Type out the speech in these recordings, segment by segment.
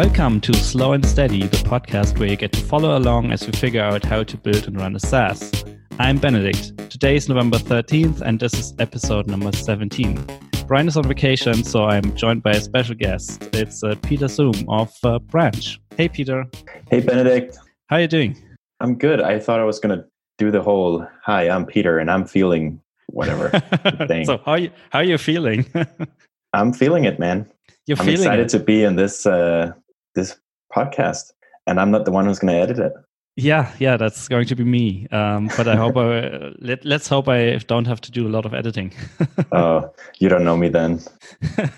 Welcome to Slow and Steady, the podcast where you get to follow along as we figure out how to build and run a SaaS. I'm Benedict. Today is November 13th, and this is episode number 17. Brian is on vacation, so I'm joined by a special guest. It's uh, Peter Suhm of uh, Branch. Hey, Peter. Hey, Benedict. How are you doing? I'm good. I thought I was going to do the whole "Hi, I'm Peter, and I'm feeling whatever" thing. so how are you, how are you feeling? I'm feeling it, man. You're I'm feeling excited it. to be in this uh, this podcast, and I'm not the one who's going to edit it. Yeah, yeah, that's going to be me. Um, but I hope I let, let's hope I don't have to do a lot of editing. Oh, you don't know me then.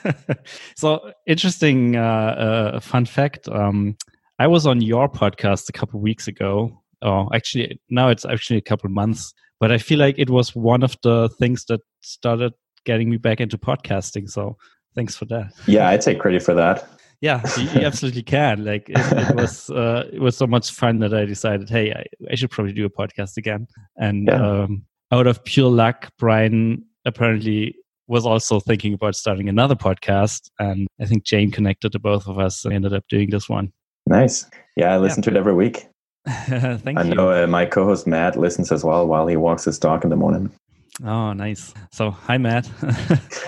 so interesting uh, uh, fun fact. Um, I was on your podcast a couple weeks ago. Oh, actually, now it's actually a couple months. But I feel like it was one of the things that started getting me back into podcasting. So thanks for that. Yeah, I take credit for that. Yeah, you, you absolutely can. Like it, it was, uh, it was so much fun that I decided, hey, I, I should probably do a podcast again. And Yeah. um, out of pure luck, Brian apparently was also thinking about starting another podcast, and I think Jane connected the both of us and ended up doing this one. Nice. Yeah, I listen to it every week. Thank I you. know uh, my co-host Matt listens as well while he walks his dog in the morning. Oh, nice. So, hi, Matt.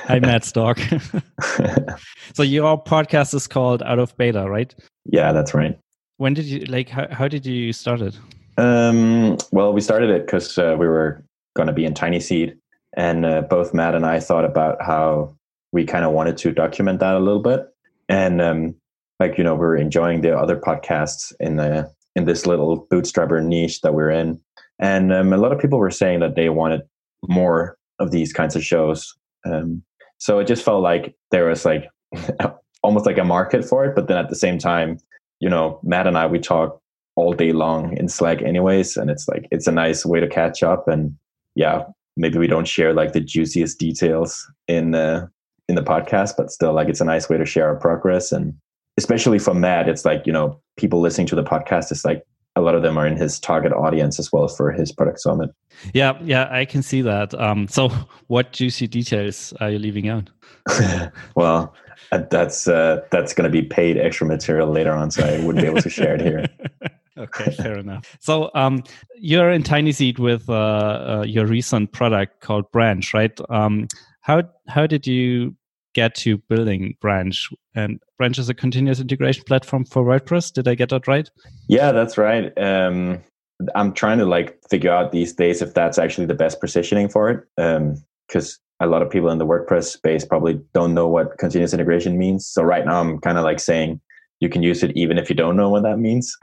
hi, Matt Stock. so, your podcast is called Out of Beta, right? yeah, that's right. When did you like? How, how did you start it? Um, well, we started it because uh, we were going to be in Tiny Seed, and uh, both Matt and I thought about how we kind of wanted to document that a little bit, and um, like you know, we were enjoying the other podcasts in the in this little bootstrapper niche that we're in, and um, a lot of people were saying that they wanted more of these kinds of shows. Um, so it just felt like there was like almost like a market for it, but then at the same time, you know, Matt and I we talk all day long in Slack anyways. And it's like, it's a nice way to catch up. And yeah, maybe we don't share like the juiciest details in, uh, in the podcast, but still like, it's a nice way to share our progress. And especially for Matt, it's like, you know, people listening to the podcast, it's like a lot of them are in his target audience as well for his product summit. Yeah, yeah, I can see that. Um, so, what juicy details are you leaving out? well, uh, that's, uh, that's going to be paid extra material later on. So I wouldn't be able to share it here. okay, fair enough. So, um, you're in Tiny Seed with uh, uh, your recent product called Branch, right? Um, how how did you get to building Branch? And Branch is a continuous integration platform for WordPress. Did I get that right? Yeah, that's right. Um, I'm trying to like figure out these days if that's actually the best positioning for it. Because a lot of people in the WordPress space probably don't know what continuous integration means. So right now I'm kind of like saying you can use it even if you don't know what that means.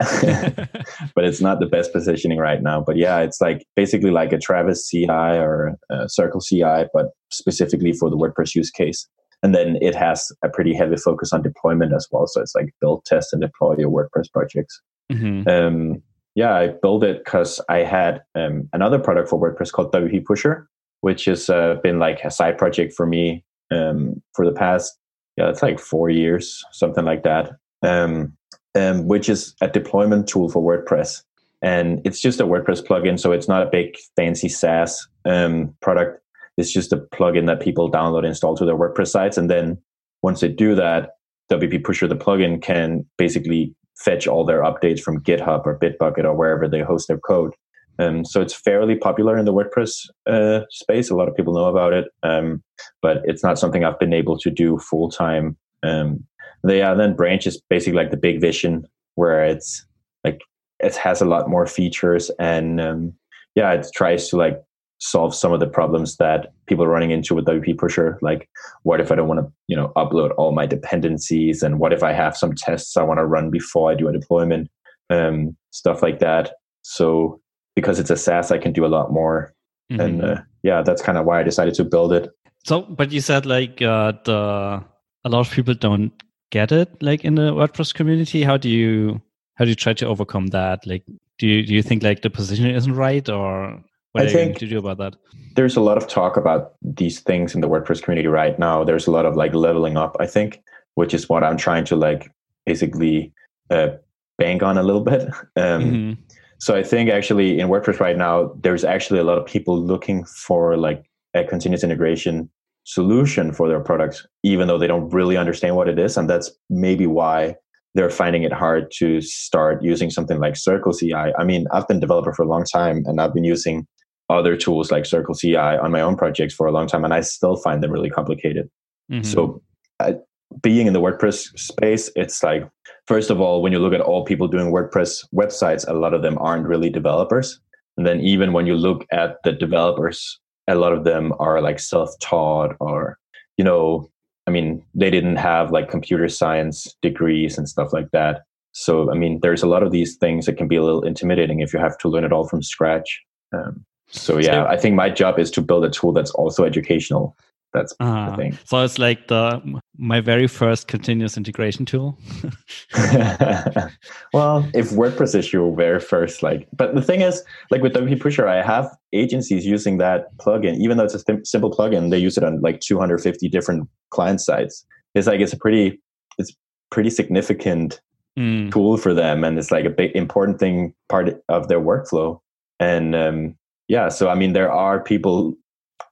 but it's not the best positioning right now. But yeah, it's like basically like a Travis CI or a Circle CI, but specifically for the WordPress use case. And then it has a pretty heavy focus on deployment as well. So it's like build, test, and deploy your WordPress projects. Mhm. Um, yeah, I built it because I had um, another product for WordPress called WP Pusher, which has uh, been like a side project for me um, for the past, yeah, it's like four years, something like that. Um, um, which is a deployment tool for WordPress, and it's just a WordPress plugin, so it's not a big fancy SaaS um, product. It's just a plugin that people download, and install to their WordPress sites, and then once they do that, WP Pusher, the plugin, can basically fetch all their updates from GitHub or Bitbucket or wherever they host their code. Um, so it's fairly popular in the WordPress uh, space. A lot of people know about it, um, but it's not something I've been able to do full time. Um, they uh, then Branch is basically like the big vision where it's like it has a lot more features and um, yeah, it tries to like solve some of the problems that people are running into with WP Pusher. Like, what if I don't want to, you know, upload all my dependencies, and what if I have some tests I want to run before I do a deployment, um, stuff like that. So because it's a SaaS, I can do a lot more, Mhm. and uh, yeah, that's kind of why I decided to build it. So, but you said like uh, the a lot of people don't get it like in the WordPress community. How do you how do you try to overcome that? Like, do you do you think like the position isn't right, or what I are you going think- to do about that? there's a lot of talk about these things in the WordPress community right now. There's a lot of like leveling up, I think, which is what I'm trying to like basically uh, bang on a little bit. Um, Mhm. So I think actually in WordPress right now, there's actually a lot of people looking for like a continuous integration solution for their products, even though they don't really understand what it is. And that's maybe why they're finding it hard to start using something like Circle CI. I mean, I've been a developer for a long time and I've been using other tools like Circle CI on my own projects for a long time, and I still find them really complicated. Mm-hmm. So, uh, being in the WordPress space, it's like, first of all, when you look at all people doing WordPress websites, a lot of them aren't really developers. And then, even when you look at the developers, a lot of them are like self taught or, you know, I mean, they didn't have like computer science degrees and stuff like that. So, I mean, there's a lot of these things that can be a little intimidating if you have to learn it all from scratch. Um, so, yeah, so, I think my job is to build a tool that's also educational. That's uh, the ah, thing. So it's like the my very first continuous integration tool. well, if WordPress is your very first, like, but the thing is, like with WP Pusher, I have agencies using that plugin, even though it's a sim- simple plugin. They use it on like 250 different client sites. It's like it's a pretty, it's pretty significant mm. tool for them, and it's like a big important thing part of their workflow. And um, yeah, so I mean, there are people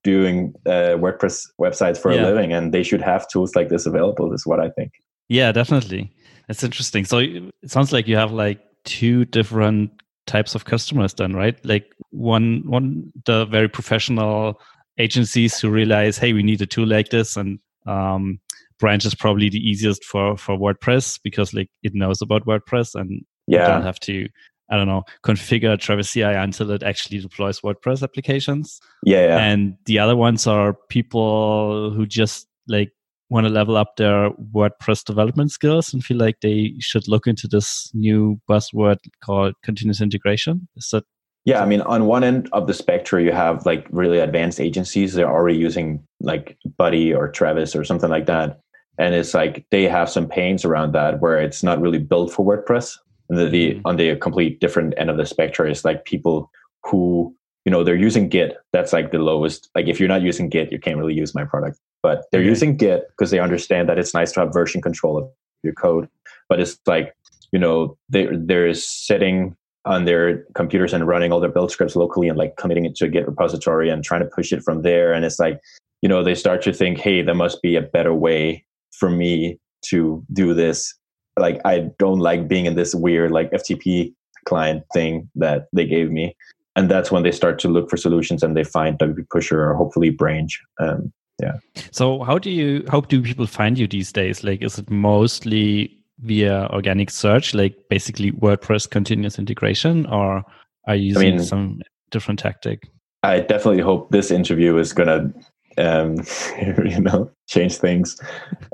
doing uh, WordPress websites for yeah. a living, and they should have tools like this available. Is what I think. Yeah, definitely. That's interesting. So it sounds like you have like two different types of customers then, right? Like one one the very professional agencies who realize, hey, we need a tool like this, and um, branch is probably the easiest for for WordPress because like it knows about WordPress and yeah. you don't have to I don't know, configure Travis CI until it actually deploys WordPress applications. Yeah, yeah. And the other ones are people who just like want to level up their WordPress development skills and feel like they should look into this new buzzword called continuous integration. Is that yeah, I mean, on one end of the spectrum, you have like really advanced agencies. They're already using like Buddy or Travis or something like that. And it's like they have some pains around that where it's not really built for WordPress. And the, the mm-hmm. on the complete different end of the spectrum is like people who you know they're using Git. That's like the lowest. Like if you're not using Git, you can't really use my product. But they're okay. using Git because they understand that it's nice to have version control of your code. But it's like you know they they're sitting on their computers and running all their build scripts locally and like committing it to a Git repository and trying to push it from there. And it's like you know they start to think, hey, there must be a better way for me to do this like I don't like being in this weird like FTP client thing that they gave me. And that's when they start to look for solutions and they find WP Pusher or hopefully Branch. Um, yeah. So how do you how do people find you these days? Like is it mostly via organic search, like basically WordPress continuous integration, or are you using I mean, some different tactic? I definitely hope this interview is gonna um, you know, change things.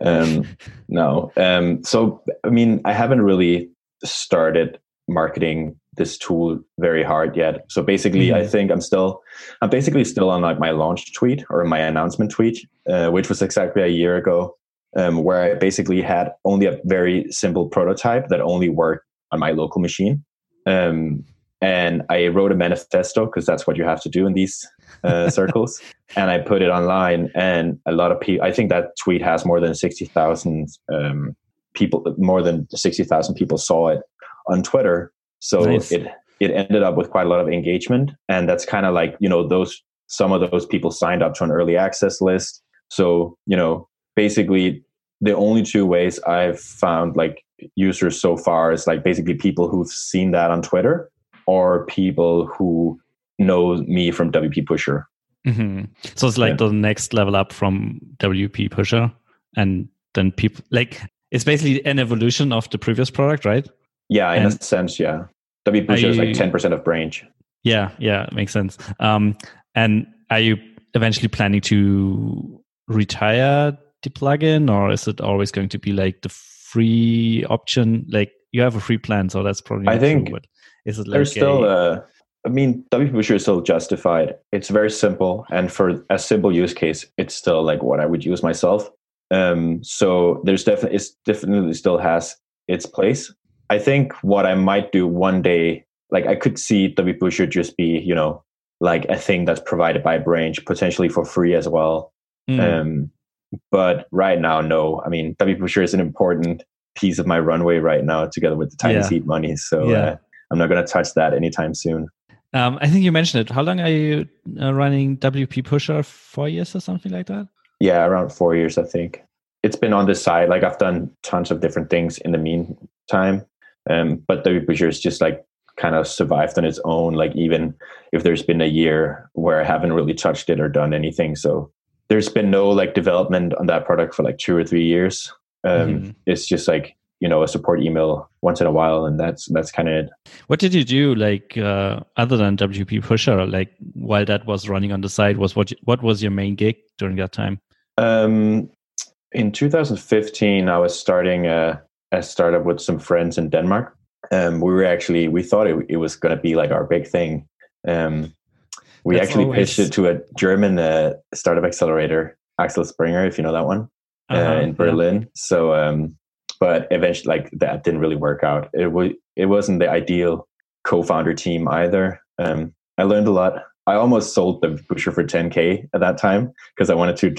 Um, no. Um, so, I mean, I haven't really started marketing this tool very hard yet. So basically, mm-hmm. I think I'm still, I'm basically still on like my launch tweet or my announcement tweet, uh, which was exactly a year ago, um, where I basically had only a very simple prototype that only worked on my local machine. Um, and I wrote a manifesto because that's what you have to do in these uh, circles. And I put it online, and a lot of people. I think that tweet has more than sixty thousand um, people. More than sixty thousand people saw it on Twitter. So nice. it it ended up with quite a lot of engagement, and that's kind of like you know those some of those people signed up to an early access list. So you know basically the only two ways I've found like users so far is like basically people who've seen that on Twitter or people who know me from WP Pusher. Mm-hmm. So it's like yeah. the next level up from WP Pusher, and then people like it's basically an evolution of the previous product, right? Yeah, in and a sense, yeah. WP Pusher is like ten percent of Branch. Yeah, yeah, makes sense. Um, and are you eventually planning to retire the plugin, or is it always going to be like the free option? Like you have a free plan, so that's probably. I think true, is it like there's still a, I mean, WP Pusher is still justified. It's very simple, and for a simple use case, it's still like what I would use myself. Um, so there's definitely it definitely still has its place. I think what I might do one day, like I could see WP Pusher just be, you know, like a thing that's provided by Branch, potentially for free as well. Mm. Um, but right now, no. I mean, WP Pusher is an important piece of my runway right now, together with the tiny yeah. seed money. So yeah. uh, I'm not going to touch that anytime soon. Um, I think you mentioned it. How long are you uh, running WP Pusher? Four years or something like that? Yeah, around four years, I think. It's been on the side. Like I've done tons of different things in the meantime. Um, but WP Pusher is just like kind of survived on its own. Like even if there's been a year where I haven't really touched it or done anything, so there's been no like development on that product for like two or three years. Um, mm-hmm. It's just like you know a support email once in a while, and that's that's kind of it. What did you do like uh, other than WP Pusher? Like while that was running on the side, was what what was your main gig during that time? Um, in 2015, I was starting a, a startup with some friends in Denmark. Um, we were actually we thought it, it was going to be like our big thing. Um, we That's actually always... pitched it to a German uh, startup accelerator, Axel Springer, if you know that one, uh, uh-huh, in Berlin. Yeah. So, um, but eventually, like that didn't really work out. It was it wasn't the ideal co-founder team either. Um, I learned a lot. I almost sold the pusher for 10k at that time because I wanted to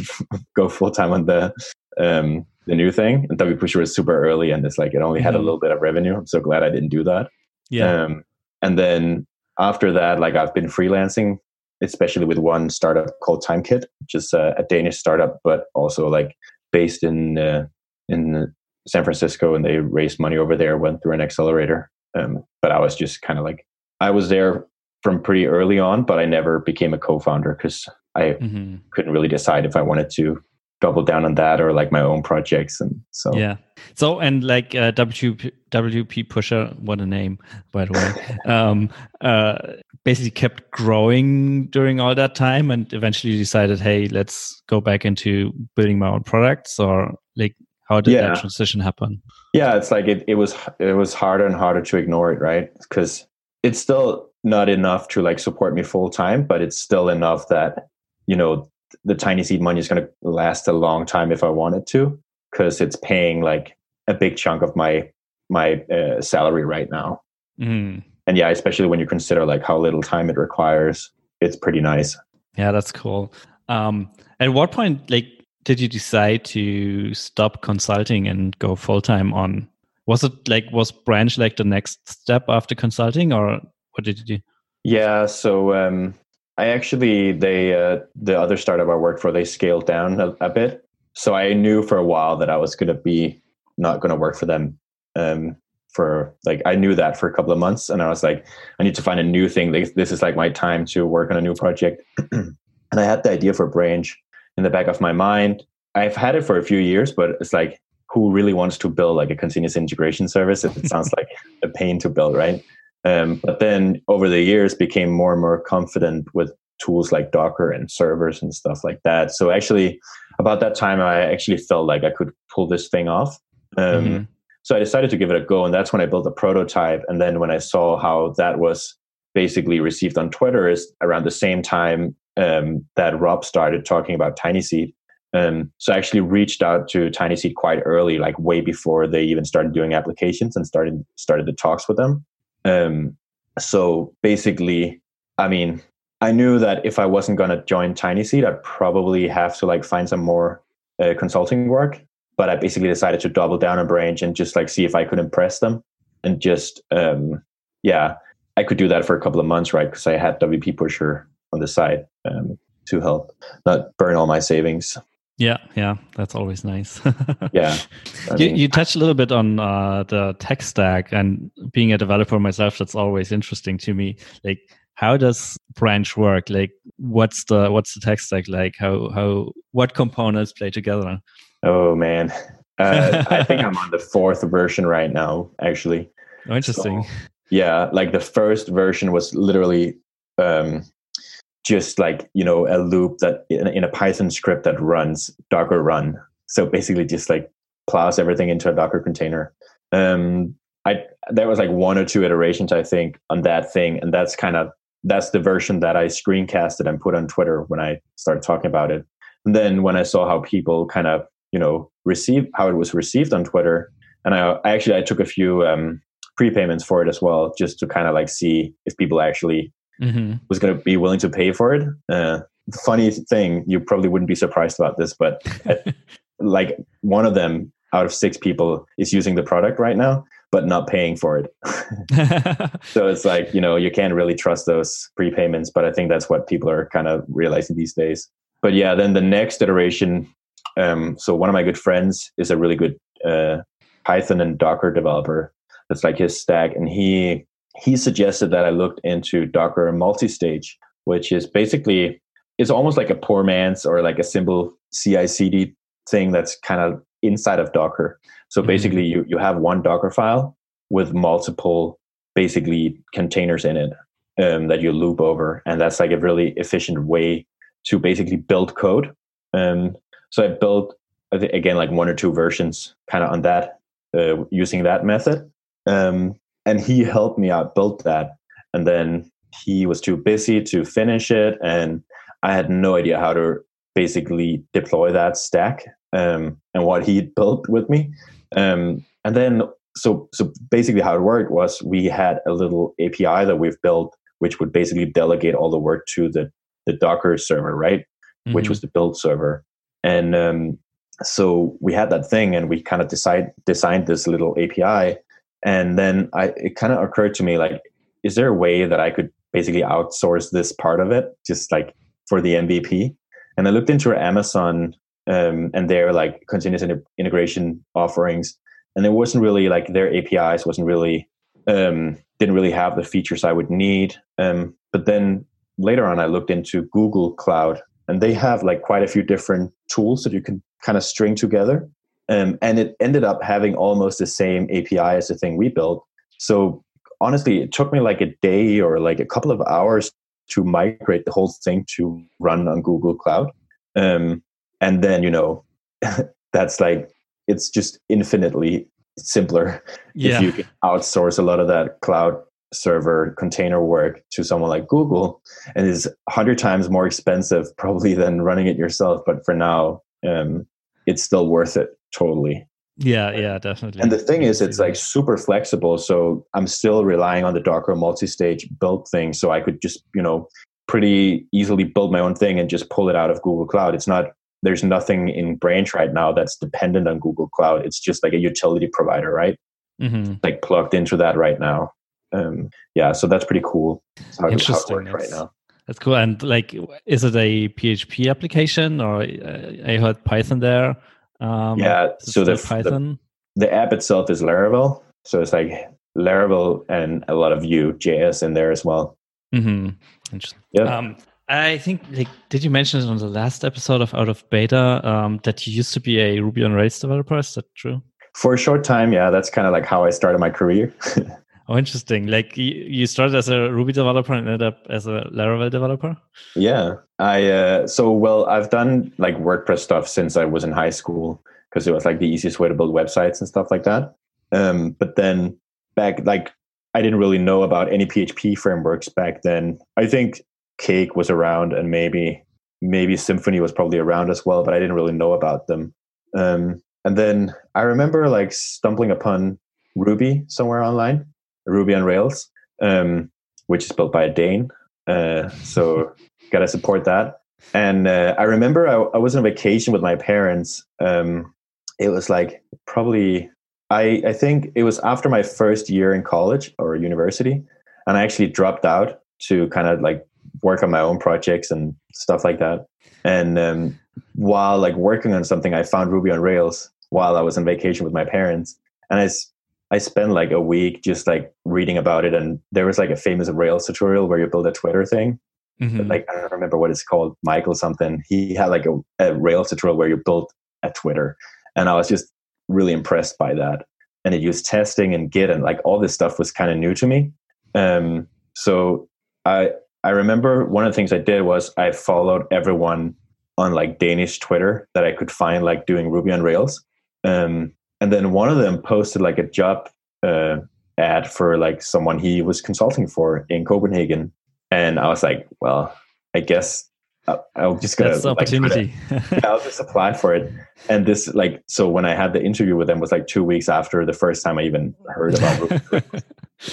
go full time on the um, the new thing. And WP Pusher was super early, and it's like it only had mm-hmm. a little bit of revenue. I'm so glad I didn't do that. Yeah. Um, and then after that, like I've been freelancing especially with one startup called TimeKit, which is a, a Danish startup, but also like based in uh, in San Francisco, and they raised money over there, went through an accelerator. Um, but I was just kind of like I was there from pretty early on, but I never became a co-founder because I mm-hmm. couldn't really decide if I wanted to double down on that or like my own projects and so yeah so and like uh, WP, WP pusher what a name by the way um uh basically kept growing during all that time and eventually decided hey let's go back into building my own products or like how did yeah. that transition happen yeah it's like it, it was it was harder and harder to ignore it right because it's still not enough to like support me full time but it's still enough that you know the tiny seed money is going to last a long time if I wanted to, because it's paying like a big chunk of my my uh, salary right now. Mm. And yeah, especially when you consider like how little time it requires, it's pretty nice. Yeah, that's cool. Um, at what point, like, did you decide to stop consulting and go full time on? Was it like was branch like the next step after consulting, or what did you do? Yeah, so um, I actually they uh, the other startup I worked for they scaled down a, a bit, so I knew for a while that I was going to be not going to work for them. Um, for like I knew that for a couple of months, and I was like, I need to find a new thing. This is like my time to work on a new project. and I had the idea for Branch in the back of my mind. I've had it for a few years, but it's like, who really wants to build like a continuous integration service? If it sounds like a pain to build, right? Um, but then over the years became more and more confident with tools like Docker and servers and stuff like that. So actually, about that time, I actually felt like I could pull this thing off. Um, mm-hmm. So I decided to give it a go, and that's when I built a prototype. And then when I saw how that was basically received on Twitter, is around the same time um, that Rob started talking about TinySeed. Um, so I actually reached out to Tiny Seed quite early, like way before they even started doing applications and started started the talks with them. Um, so basically, I mean, I knew that if I wasn't going to join Tiny Seed, I'd probably have to like find some more uh, consulting work. But I basically decided to double down on Branch and just like see if I could impress them, and just um, yeah, I could do that for a couple of months, right? Because I had WP Pusher on the side um, to help not burn all my savings. Yeah, yeah, that's always nice. yeah. You, you touched a little bit on uh, the tech stack and being a developer myself, that's always interesting to me. Like, how does branch work? Like, what's the what's the tech stack like? How how what components play together? Oh man, uh, I think I'm on the fourth version right now. Actually, oh, interesting. So, yeah, like the first version was literally um, just like you know a loop that in, in a Python script that runs Docker run. So basically, just like plows everything into a Docker container. Um, I there was like one or two iterations I think on that thing, and that's kind of that's the version that I screencasted and put on Twitter when I started talking about it. And then when I saw how people kind of you know received how it was received on Twitter, and I, I actually I took a few um, prepayments for it as well, just to kind of like see if people actually mm-hmm. was going to be willing to pay for it. Uh, funny thing, you probably wouldn't be surprised about this, but like one of them out of six people is using the product right now, but not paying for it. so it's like, you know, you can't really trust those prepayments, but I think that's what people are kind of realizing these days. But yeah, then the next iteration. Um, so one of my good friends is a really good uh, Python and Docker developer. That's like his stack, and he he suggested that I looked into Docker multi-stage, which is basically it's almost like a poor man's or like a simple CI/CD thing that's kind of inside of Docker. So mm-hmm. basically, you you have one Docker file with multiple basically containers in it um, that you loop over, and that's like a really efficient way to basically build code. Um, so I built again like one or two versions kind of on that uh, using that method. Um, and he helped me out build that, and then he was too busy to finish it, and I had no idea how to basically deploy that stack um, and what he built with me. Um, and then so so basically how it worked was we had a little API that we've built which would basically delegate all the work to the the Docker server, right? Mm-hmm. Which was the build server. And um, so we had that thing and we kind of decide designed this little API. And then I it kind of occurred to me like, is there a way that I could basically outsource this part of it, just like for the MVP? And I looked into Amazon um, and their like continuous integration offerings, and it wasn't really like their APIs wasn't really um, didn't really have the features I would need. Um, but then later on, I looked into Google Cloud, and they have like quite a few different tools that you can kind of string together. Um, and it ended up having almost the same API as the thing we built. So honestly, it took me like a day or like a couple of hours to migrate the whole thing to run on Google Cloud. Um, and then, you know, that's like, it's just infinitely simpler yeah. if you can outsource a lot of that cloud server container work to someone like Google and is 100 times more expensive probably than running it yourself but for now um, it's still worth it totally yeah yeah definitely and the thing is it's like super flexible so i'm still relying on the docker multi-stage build thing so i could just you know pretty easily build my own thing and just pull it out of google cloud it's not there's nothing in Branch right now that's dependent on Google Cloud. It's just like a utility provider, right? Mm-hmm. Like plugged into that right now. Um, yeah, so that's pretty cool. How, Interesting. How right now. That's cool. And like, is it a PHP application or uh, I heard Python there? Um, yeah. So the Python. The, the app itself is Laravel. So it's like Laravel and a lot of Vue JS in there as well. Mm-hmm. Interesting. Yeah. Um, I think, like, did you mention it on the last episode of Out of Beta um, that you used to be a Ruby on Rails developer? Is that true? For a short time, yeah. That's kind of like how I started my career. oh, interesting. Like, you started as a Ruby developer and ended up as a Laravel developer? Yeah. I, uh, so, well, I've done like WordPress stuff since I was in high school because it was like the easiest way to build websites and stuff like that. Um, but then back, like, I didn't really know about any PHP frameworks back then. I think Cake was around, and maybe maybe Symfony was probably around as well, but I didn't really know about them. Um, and then I remember like stumbling upon Ruby somewhere online, Ruby on Rails, um, which is built by a Dane. Uh, so gotta support that. And uh, I remember I, I, was on vacation with my parents. Um, it was like probably I I think it was after my first year in college or university, and I actually dropped out to kind of like work on my own projects and stuff like that. And um, while like working on something, I found Ruby on Rails while I was on vacation with my parents, and I I spent like a week just like reading about it. And there was like a famous Rails tutorial where you build a Twitter thing. Mm-hmm. Like I don't remember what it's called, Michael something. He had like a, a Rails tutorial where you built a Twitter, and I was just really impressed by that. And it used testing and Git and like all this stuff was kind of new to me. Um, so I I remember one of the things I did was I followed everyone on like Danish Twitter that I could find like doing Ruby on Rails. Um, and then one of them posted like a job uh, ad for like someone he was consulting for in Copenhagen. And I was like, well, I guess I'll just gonna That's the opportunity. I'll just apply for it. And this like so when I had the interview with them was like two weeks after the first time I even heard about Ruby.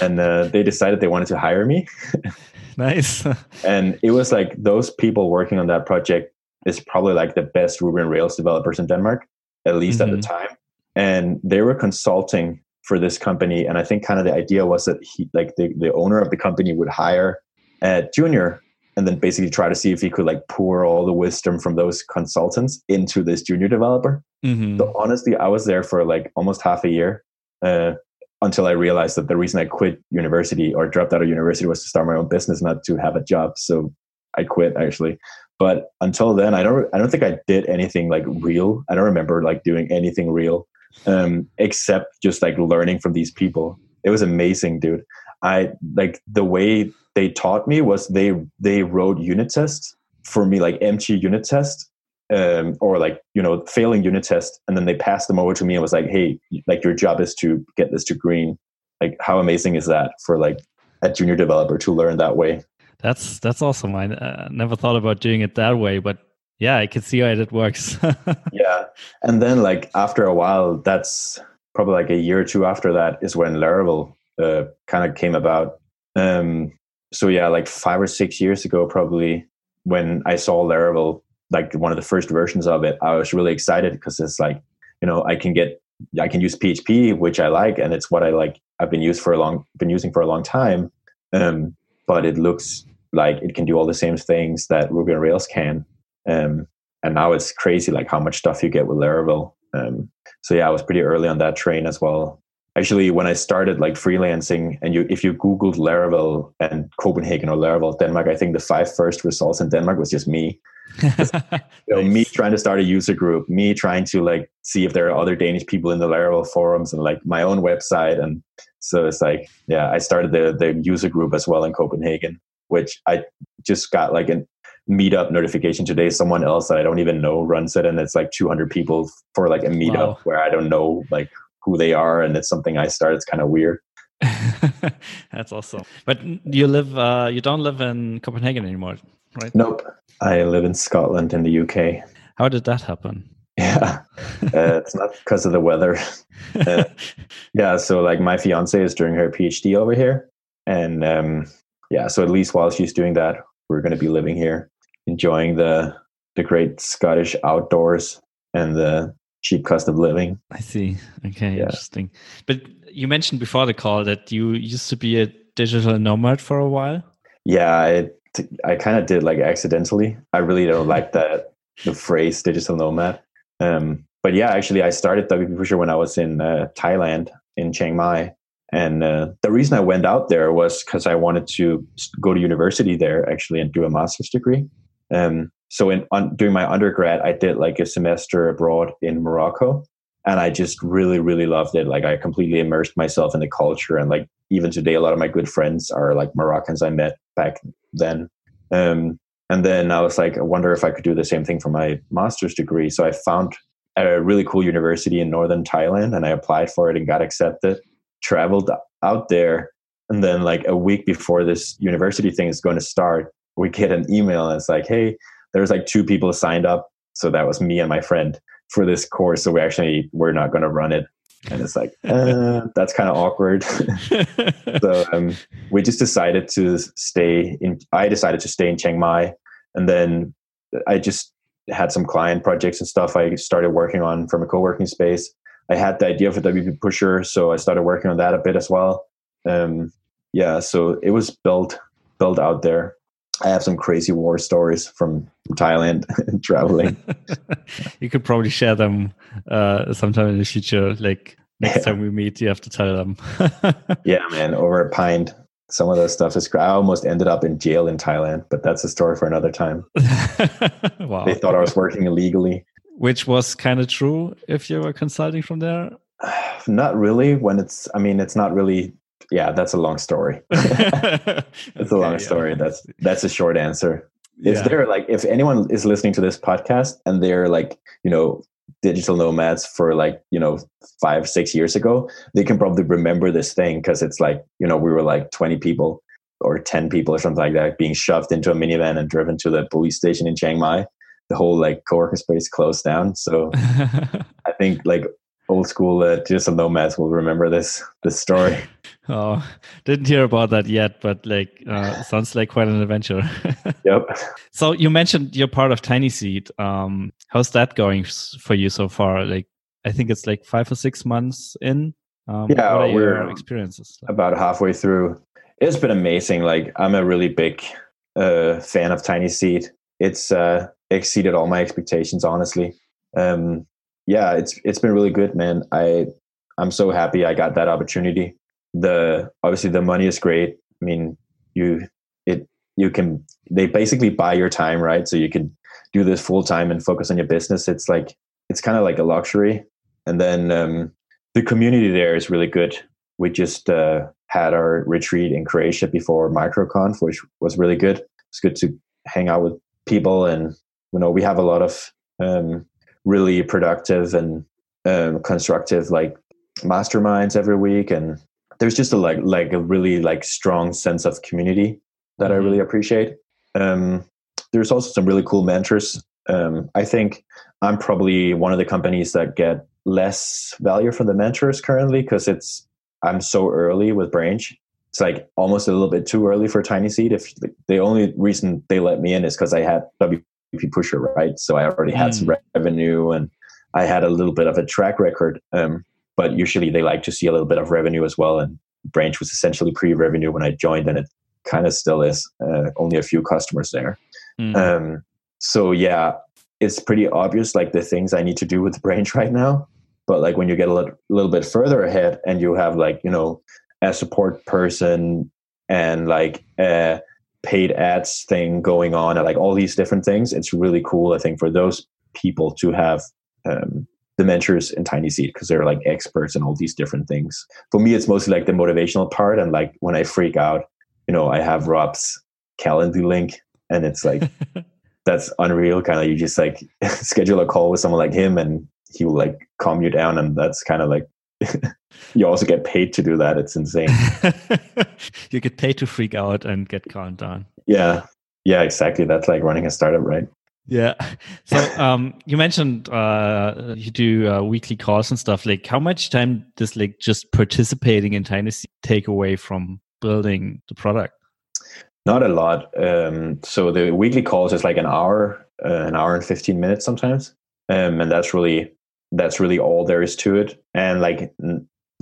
and uh, they decided they wanted to hire me. nice. and it was like those people working on that project is probably like the best Ruby on Rails developers in Denmark, at least mm-hmm. at the mm-hmm. time. And they were consulting for this company. And I think kind of the idea was that he, like the, the owner of the company would hire a junior and then basically try to see if he could like pour all the wisdom from those consultants into this junior developer. Mm-hmm. So honestly, I was there for like almost half a year. Uh, until I realized that the reason I quit university or dropped out of university was to start my own business, not to have a job. So I quit actually. But until then, I don't I don't think I did anything like real. I don't remember like doing anything real, um, except just like learning from these people. It was amazing, dude. I like the way they taught me was they they wrote unit tests for me, like empty unit tests, um, or like you know failing unit test, and then they passed them over to me and was like, hey, like your job is to get this to green. Like how amazing is that for like a junior developer to learn that way? That's that's awesome. I uh, never thought about doing it that way, but yeah, I can see how it works. yeah, and then like after a while, that's probably like a year or two after that is when Laravel uh, kind of came about. Um, so yeah, like five or six years ago, probably when I saw Laravel, like one of the first versions of it, I was really excited because it's like, you know, I can get, I can use PHP, which I like, and it's what I like. I've been used for a long, been using for a long time. Um, but it looks like it can do all the same things that Ruby on Rails can. Um, and now it's crazy, like how much stuff you get with Laravel. Um, so yeah, I was pretty early on that train as well. Actually, when I started like freelancing, and you if you Googled Laravel and Copenhagen or Laravel Denmark, I think the five first results in Denmark was just me. you know, nice. me trying to start a user group, me trying to like see if there are other Danish people in the Laravel forums, and like my own website. And so it's like, yeah, I started the the user group as well in Copenhagen which I just got like a meetup notification today. Someone else that I don't even know runs it, and it's like 200 people for like a meetup wow. where I don't know like who they are, and it's something I start. It's kind of weird. That's awesome. But you live, uh, you don't live in Copenhagen anymore, right? Nope. I live in Scotland in the UK. How did that happen? Yeah, uh, it's not because of the weather. Uh, yeah, so like my fiance is doing her PhD over here, and um, yeah, so at least while she's doing that, we're going to be living here, enjoying the the great Scottish outdoors and the cheap cost of living. I see. Okay, yeah. interesting. But you mentioned before the call that you used to be a digital nomad for a while. Yeah, I I kind of did like accidentally. I really don't like that the phrase digital nomad. Um, but yeah, actually, I started WP Pusher when I was in uh, Thailand in Chiang Mai, and uh, the reason I went out there was because I wanted to go to university there actually and do a master's degree. Um, so in on, during my undergrad, I did like a semester abroad in Morocco, and I just really really loved it. Like I completely immersed myself in the culture, and like even today, a lot of my good friends are like Moroccans I met back then. Um, and then I was like, I wonder if I could do the same thing for my master's degree. So I found a really cool university in northern Thailand, and I applied for it and got accepted traveled out there and then like a week before this university thing is going to start we get an email and it's like hey there's like two people signed up. So that was me and my friend for this course. So we actually we're not going to run it. And it's like uh, that's kind of awkward. So um, we just decided to stay in i decided to stay in chiang mai. And then i just had some client projects and stuff i started working on from a co-working space. I had the idea for WP Pusher, so I started working on that a bit as well. Um, yeah, so it was built built out there. I have some crazy war stories from Thailand traveling. you could probably share them uh, sometime in the future. Like next yeah. time we meet, you have to tell them. yeah, man, over a pint. Some of the stuff is. I almost ended up in jail in Thailand, but that's a story for another time. wow! They thought I was working illegally which was kind of true if you were consulting from there not really when it's i mean it's not really yeah that's a long story. It's a long story. That's that's a short answer. Is yeah. there like if anyone is listening to this podcast and they're like you know digital nomads for like you know five six years ago they can probably remember this thing because it's like you know we were like 20 people or 10 people or something like that being shoved into a minivan and driven to the police station in chiang mai. The whole like co-working space closed down. So I think like old school uh, digital nomads will remember this this story. Oh, didn't hear about that yet, but like uh, sounds like quite an adventure. yep. So you mentioned you're part of TinySeed. Um, how's that going for you so far? Like, I think it's like five or six months in. Um, yeah, we're experiences about halfway through. It's been amazing. Like, I'm a really big uh, fan of Tiny Seed. It's uh, exceeded all my expectations honestly um, yeah it's it's been really good man i I'm so happy I got that opportunity. The obviously the money is great. I mean, you it you can they basically buy your time, right? So you can do this full time and focus on your business. It's like it's kind of like a luxury. And then um, the community there is really good. We just uh, had our retreat in Croatia before MicroConf, which was really good. It's good to hang out with people, and you know we have a lot of um, really productive and um, constructive like masterminds every week, and there's just a like like a really like strong sense of community that I really mm-hmm. appreciate. Um, there's also some really cool mentors. Um, I think I'm probably one of the companies that get less value from the mentors currently because it's I'm so early with Branch. It's like almost a little bit too early for Tiny Seed. If the only reason they let me in is because I had WP Pusher, right? So I already had mm. some revenue and I had a little bit of a track record. Um, but usually they like to see a little bit of revenue as well. And Branch was essentially pre-revenue when I joined, and it kind of still is. Uh, only a few customers there. Mm. Um, so yeah, it's pretty obvious like the things I need to do with Branch right now. But like when you get a little, little bit further ahead and you have like you know a support person and like a paid ads thing going on and like all these different things, it's really cool. I think for those people to have um, the mentors in Tiny Seed because they're like experts in all these different things. For me, it's mostly like the motivational part. And like when I freak out, you know, I have Rob's calendar link and it's like, that's unreal. Kind of, you just like schedule a call with someone like him and he will like calm you down. And that's kind of like, you also get paid to do that. It's insane. you get paid to freak out and get calmed down. Yeah. Yeah, exactly. That's like running a startup, right? Yeah. So um, you mentioned uh, you do uh, weekly calls and stuff. Like, how much time does like just participating in Tiny take away from building the product? Not a lot. Um, so the weekly calls is like an hour, uh, an hour and fifteen minutes sometimes, um, and that's really that's really all there is to it. And like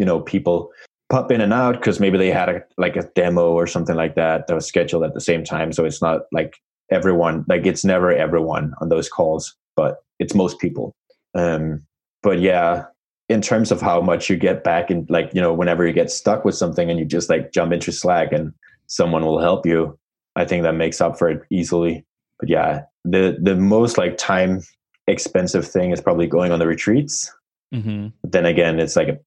you know, people pop in and out because maybe they had a like a demo or something like that that was scheduled at the same time. So it's not like everyone like it's never everyone on those calls but it's most people um but yeah in terms of how much you get back and like you know whenever you get stuck with something and you just like jump into slack and someone will help you i think that makes up for it easily but yeah the the most like time expensive thing is probably going on the retreats mm-hmm. then again it's like a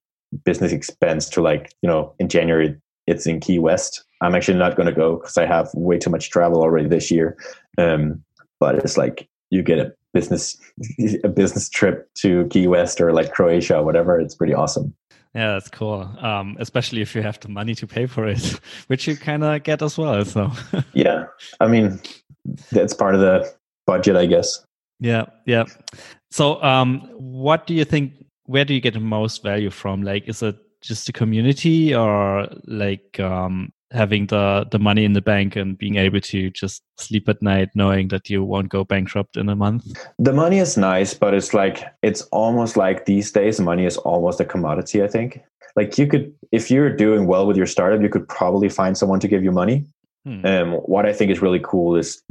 business expense to like you know in january it's in key west I'm actually not going to go because I have way too much travel already this year. Um, but it's like you get a business a business trip to Key West or like Croatia or whatever. It's pretty awesome. Yeah, that's cool. Um, especially if you have the money to pay for it, which you kind of get as well. So yeah, I mean that's part of the budget, I guess. Yeah, yeah. So, um, what do you think? Where do you get the most value from? Like, is it just the community, or like um, having the the money in the bank and being able to just sleep at night knowing that you won't go bankrupt in a month the money is nice but it's like it's almost like these days money is almost a commodity i think like you could if you're doing well with your startup you could probably find someone to give you money hmm. um, what i think is really cool is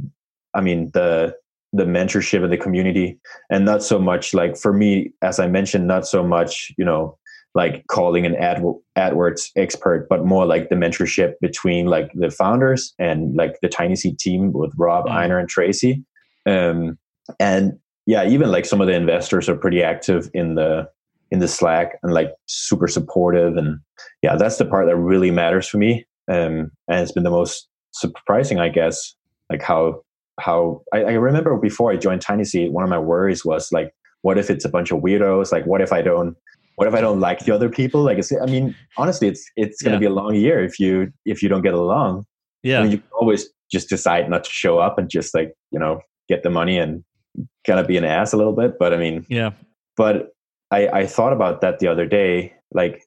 i mean the the mentorship of the community and not so much like for me as i mentioned not so much you know like calling an Ad, AdWords expert, but more like the mentorship between like the founders and like the Tiny Seed team with Rob, mm. Einar, and Tracy. Um, and yeah, even like some of the investors are pretty active in the in the Slack and like super supportive. And yeah, that's the part that really matters for me. Um, and it's been the most surprising, I guess, like how how I, I remember before I joined Tiny Seed, one of my worries was like, what if it's a bunch of weirdos? Like, what if I don't what if I don't like the other people? Like, it's, I mean, honestly, it's it's going to yeah. be a long year if you if you don't get along. Yeah, I mean, you always just decide not to show up and just like you know get the money and kind of be an ass a little bit. But I mean, yeah. But I I thought about that the other day. Like,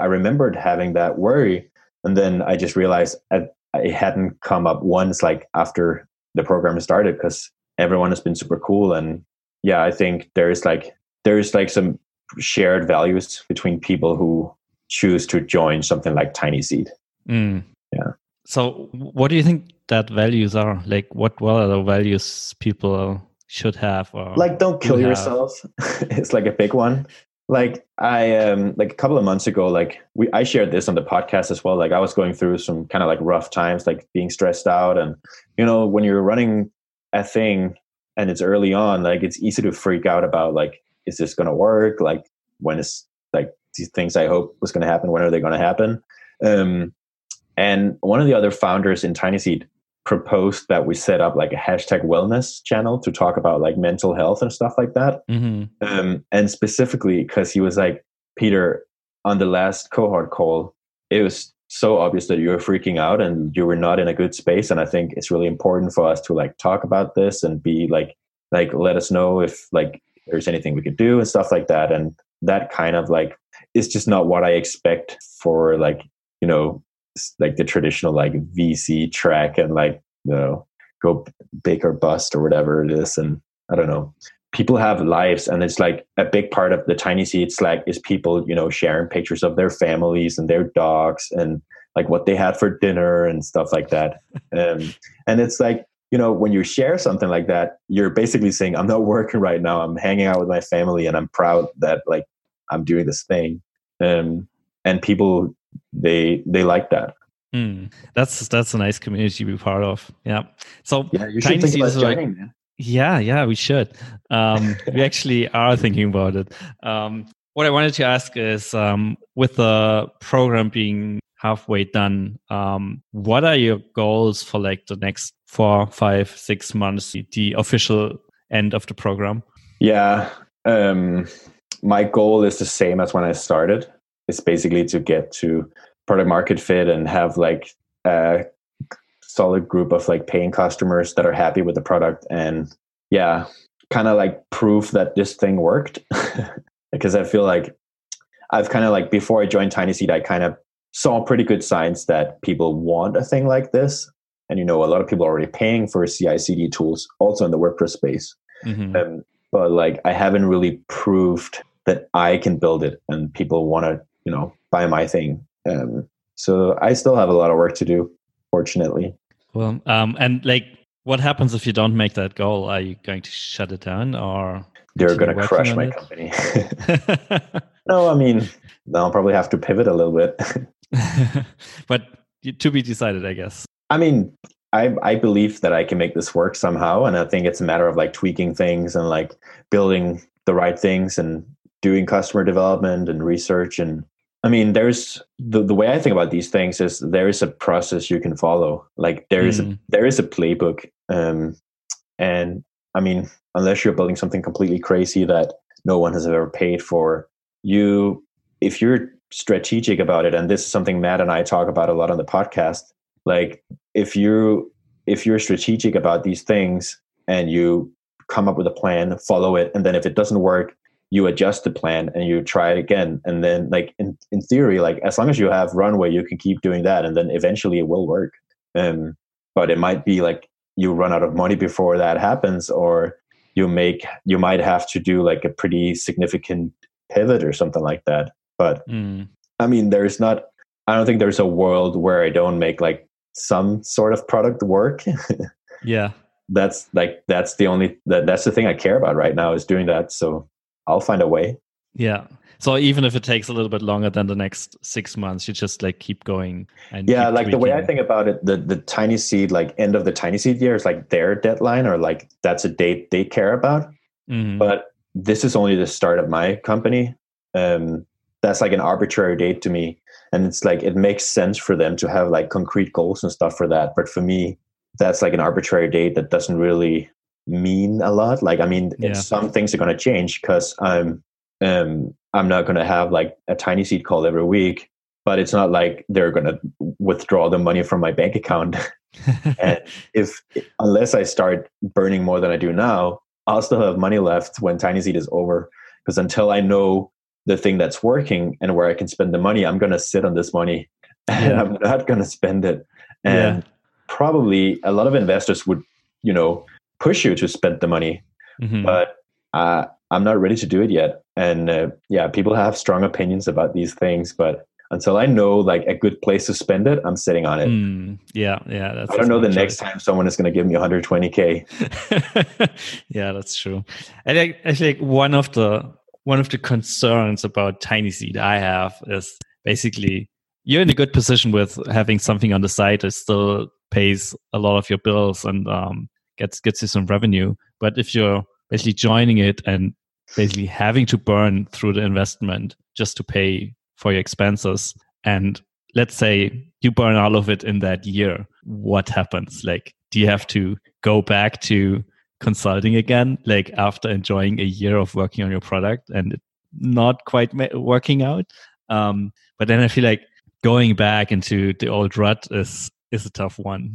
I remembered having that worry, and then I just realized I, it hadn't come up once. Like after the program started, because everyone has been super cool and yeah, I think there's like there's like some shared values between people who choose to join something like Tiny Seed. Mm. Yeah. So, what do you think that values are? Like, what what are the values people should have? Or like, don't kill yourself. it's like a big one. Like I um like a couple of months ago, like we I shared this on the podcast as well. Like I was going through some kind of like rough times, like being stressed out, and you know when you're running a thing and it's early on, like it's easy to freak out about like is this to work? Like when is like these things I hope was to happen? When are they to happen? Um, and one of the other founders in Tiny Seed proposed that we set up like a hashtag wellness channel to talk about like mental health and stuff like that. Mm-hmm. Um, and specifically because he was like, Peter, on the last cohort call, it was so obvious that you were freaking out and you were not in a good space. And I think it's really important for us to like talk about this and be like, like let us know if like there's anything we could do and stuff like that. And that kind of like is just not what I expect for like, you know, like the traditional like VC track and like you know go big or bust or whatever it is. And I don't know. People have lives, and it's like a big part of the tiny seed Slack is people you know sharing pictures of their families and their dogs and like what they had for dinner and stuff like that. Um, and it's like you know when you share something like that, you're basically saying I'm not working right now. I'm hanging out with my family, and I'm proud that like I'm doing this thing. Um, and people they they like that. Mm, that's that's a nice community to be part of. Yeah. So yeah, you should think about joining, like, Yeah, yeah, we should. Um, we actually are thinking about it. Um, what I wanted to ask is, um, with the program being halfway done, um, what are your goals for like the next four, five, six months, the official end of the program? Yeah, um, my goal is the same as when I started is basically to get to product market fit and have like a solid group of like paying customers that are happy with the product. And yeah kind of like proof that this thing worked. Because i feel like i've kind of like before i joined tiny seed i kind of saw pretty good signs that people want a thing like this. And you know a lot of people are already paying for ci cd tools also in the wordpress space. Mm-hmm. um, but like i haven't really proved that i can build it and people want to you know buy my thing. Um, so i still have a lot of work to do fortunately. Well um, and like what happens if you don't make that goal? Are you going to shut it down or they're going to crush my it? company. No i mean i'll probably have to pivot a little bit. But to be decided i guess. I mean I, I believe that I can make this work somehow. And I think it's a matter of like tweaking things and like building the right things and doing customer development and research and I mean, there's the, the way I think about these things is there is a process you can follow. Like there is mm. a there is a playbook. Um, and I mean, unless you're building something completely crazy that no one has ever paid for, you if you're strategic about it, and this is something Matt and I talk about a lot on the podcast, like if you if you're strategic about these things and you come up with a plan, follow it, and then if it doesn't work, you adjust the plan and you try it again. And then like in, in theory like as long as you have runway you can keep doing that and then eventually it will work. Um, but it might be like you run out of money before that happens or you make you might have to do like a pretty significant pivot or something like that. But mm. i mean there's not i don't think there's a world where i don't make like some sort of product work. Yeah. That's like that's the only that, that's the thing i care about right now is doing that. So I'll find a way. Yeah. So even if it takes a little bit longer than the next six months, you just like keep going. And yeah, like tweaking. the way I think about it, the the tiny seed, like end of the tiny seed year is like their deadline, or like that's a date they care about. Mm-hmm. But this is only the start of my company. Um, that's like an arbitrary date to me, and it's like it makes sense for them to have like concrete goals and stuff for that. But for me, that's like an arbitrary date that doesn't really mean a lot. Like, I mean, yeah. some things are going to change because I'm um, I'm not going to have like a tiny seed call every week, but it's not like they're going to withdraw the money from my bank account. and if unless I start burning more than I do now, I'll still have money left when tiny seed is over. Because until I know the thing that's working and where I can spend the money, I'm going to sit on this money and yeah. I'm not going to spend it. And yeah. probably a lot of investors would, you know, push you to spend the money, mm-hmm. but uh, I'm not ready to do it yet. And uh, yeah, people have strong opinions about these things, but until I know like a good place to spend it, I'm sitting on it. Mm, yeah, yeah. I don't know the choice. next time someone is going to give me 120k. yeah, that's true. And I, I think one of the one of the concerns about Tiny Seed I have is basically you're in a good position with having something on the side that still pays a lot of your bills and um, gets gets you some revenue. But if you're basically joining it and basically having to burn through the investment just to pay for your expenses, and let's say you burn all of it in that year, what happens? Like, do you have to go back to consulting again, like after enjoying a year of working on your product and not quite working out? Um, but then I feel like going back into the old rut is is a tough one.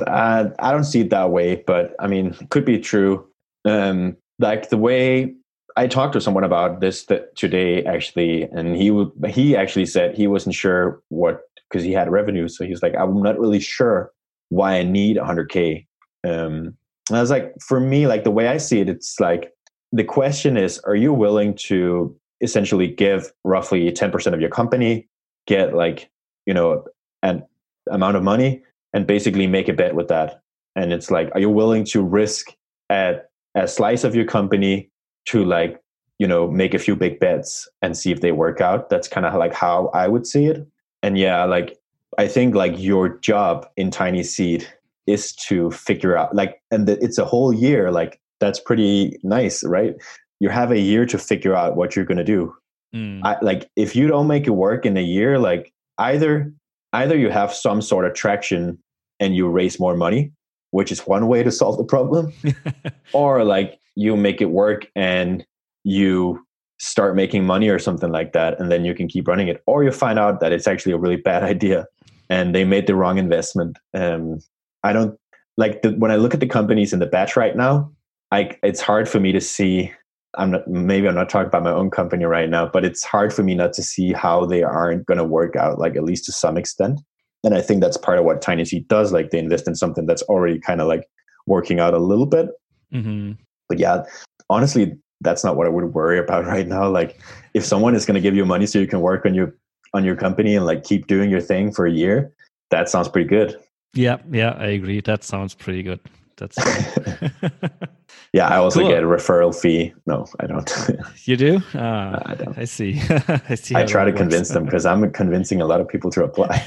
Uh, I don't see it that way, but I mean, it could be true. Um, like the way I talked to someone about this today, actually, and he would, he actually said he wasn't sure what because he had revenue, so he's like, I'm not really sure why I need 100k. Um, and I was like, for me, like the way I see it, it's like the question is, are you willing to essentially give roughly 10% of your company, get like, you know, an amount of money and basically make a bet with that. And it's like, are you willing to risk at a slice of your company to like, you know, make a few big bets and see if they work out? That's kind of like how I would see it. And yeah, like I think like your job in Tiny Seed is to figure out like, and the, it's a whole year. Like that's pretty nice, right? You have a year to figure out what you're going to do. Mm. I, like if you don't make it work in a year, like either either you have some sort of traction and you raise more money, which is one way to solve the problem, or like you make it work and you start making money or something like that, and then you can keep running it, or you find out that it's actually a really bad idea and they made the wrong investment. Um, I don't like the, when I look at the companies in the batch right now. I, it's hard for me to see I'm not maybe I'm not talking about my own company right now, but it's hard for me not to see how they aren't going to work out, like at least to some extent. And I think that's part of what Tiny Seed does. Like they invest in something that's already kind of like working out a little bit. Mm-hmm. But yeah, honestly, that's not what I would worry about right now. Like if someone is going to give you money so you can work on your on your company and like keep doing your thing for a year, that sounds pretty good. Yeah, yeah, I agree. That sounds pretty good. That's yeah. I also cool. get a referral fee. No, I don't. you do? Uh, I don't. I see. I see. I try to works. convince them because I'm convincing a lot of people to apply.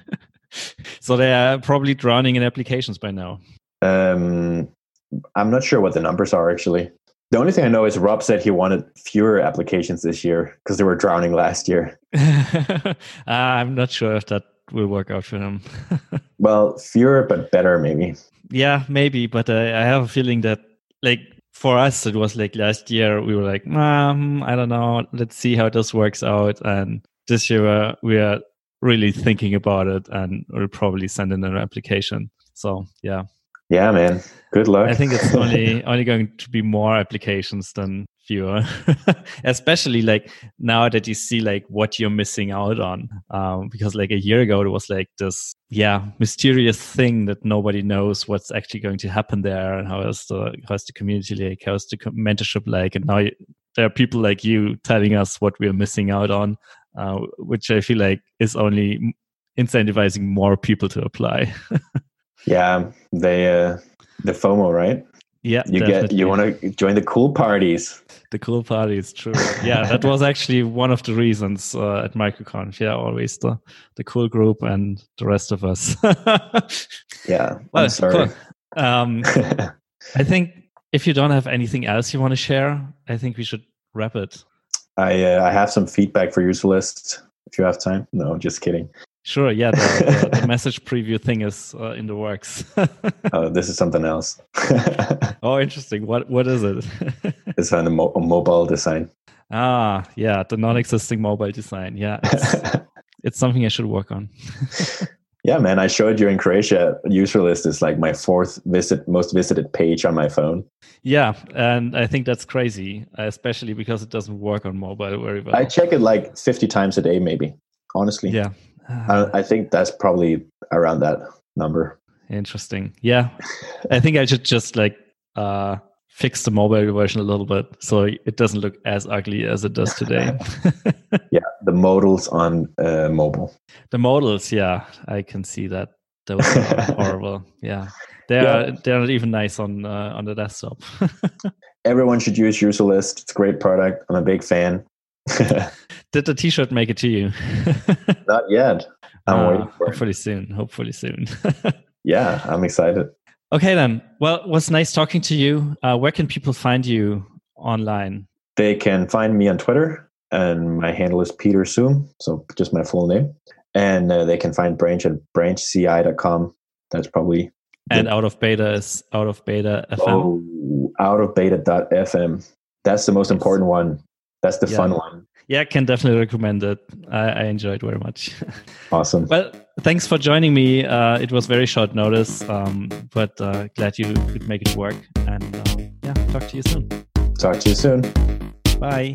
so they are probably drowning in applications by now. Um, I'm not sure what the numbers are actually. The only thing I know is Rob said he wanted fewer applications this year because they were drowning last year. uh, I'm not sure if that will work out for him. well, fewer but better, maybe yeah, maybe, but uh, I have a feeling that like for us it was like last year we were like, um, I don't know, let's see how this works out, and this year we are really thinking about it, and we'll probably send in an application. So yeah. Yeah, man. Good luck. I think it's only only going to be more applications than fewer especially like now that you see like what you're missing out on um, because like a year ago it was like this yeah mysterious thing that nobody knows what's actually going to happen there and how is the how's the community like how's the mentorship like and now there are people like you telling us what we're missing out on uh, which i feel like is only incentivizing more people to apply yeah they uh the fomo right yeah, you definitely. get you want to join the cool parties. The cool party is true. yeah, that was actually one of the reasons uh, at MicroConf. Yeah, always the the cool group and the rest of us. yeah, well, I'm sorry. Cool. Um, I think if you don't have anything else you want to share, I think we should wrap it. I uh, I have some feedback for Userlist if you have time. No, just kidding. Sure. Yeah. The, the, the message preview thing is uh, in the works. oh, this is something else. oh, interesting. What What is it? it's on a, mo- a, mobile design. Ah, yeah, the non-existing mobile design. Yeah, it's, it's something I should work on. yeah, man. I showed you in Croatia. Userlist is like my fourth visit, most visited page on my phone. Yeah, and I think that's crazy, especially because it doesn't work on mobile very well. I check it like fifty times a day, maybe honestly. Yeah, I, I think that's probably around that number. Interesting. Yeah. I think I should just like uh fix the mobile version a little bit so it doesn't look as ugly as it does today. yeah, the modals on uh, mobile. The modals, yeah, I can see that. those are horrible. Yeah, they Yeah. are. They're not even nice on uh, on the desktop. Everyone should use Userlist. It's a great product. I'm a big fan. Did the T-shirt make it to you? Not yet. I'm Ah, waiting for it. hopefully soon. Hopefully soon. Yeah, I'm excited. okay then. Well, it was nice talking to you. Uh, where can people find you online? They can find me on Twitter, and my handle is Peter Suhm, so just my full name. And uh, they can find Branch at branchci.com. That's probably And out of beta is out of beta FM. oh, out of beta.fm. That's the most important one. That's the Yeah. fun one. Yeah, can definitely recommend it. I, I enjoyed very much. Awesome. well, thanks for joining me. Uh, it was very short notice, um, but uh, glad you could make it work. And um, yeah, talk to you soon. Talk to you soon. Bye.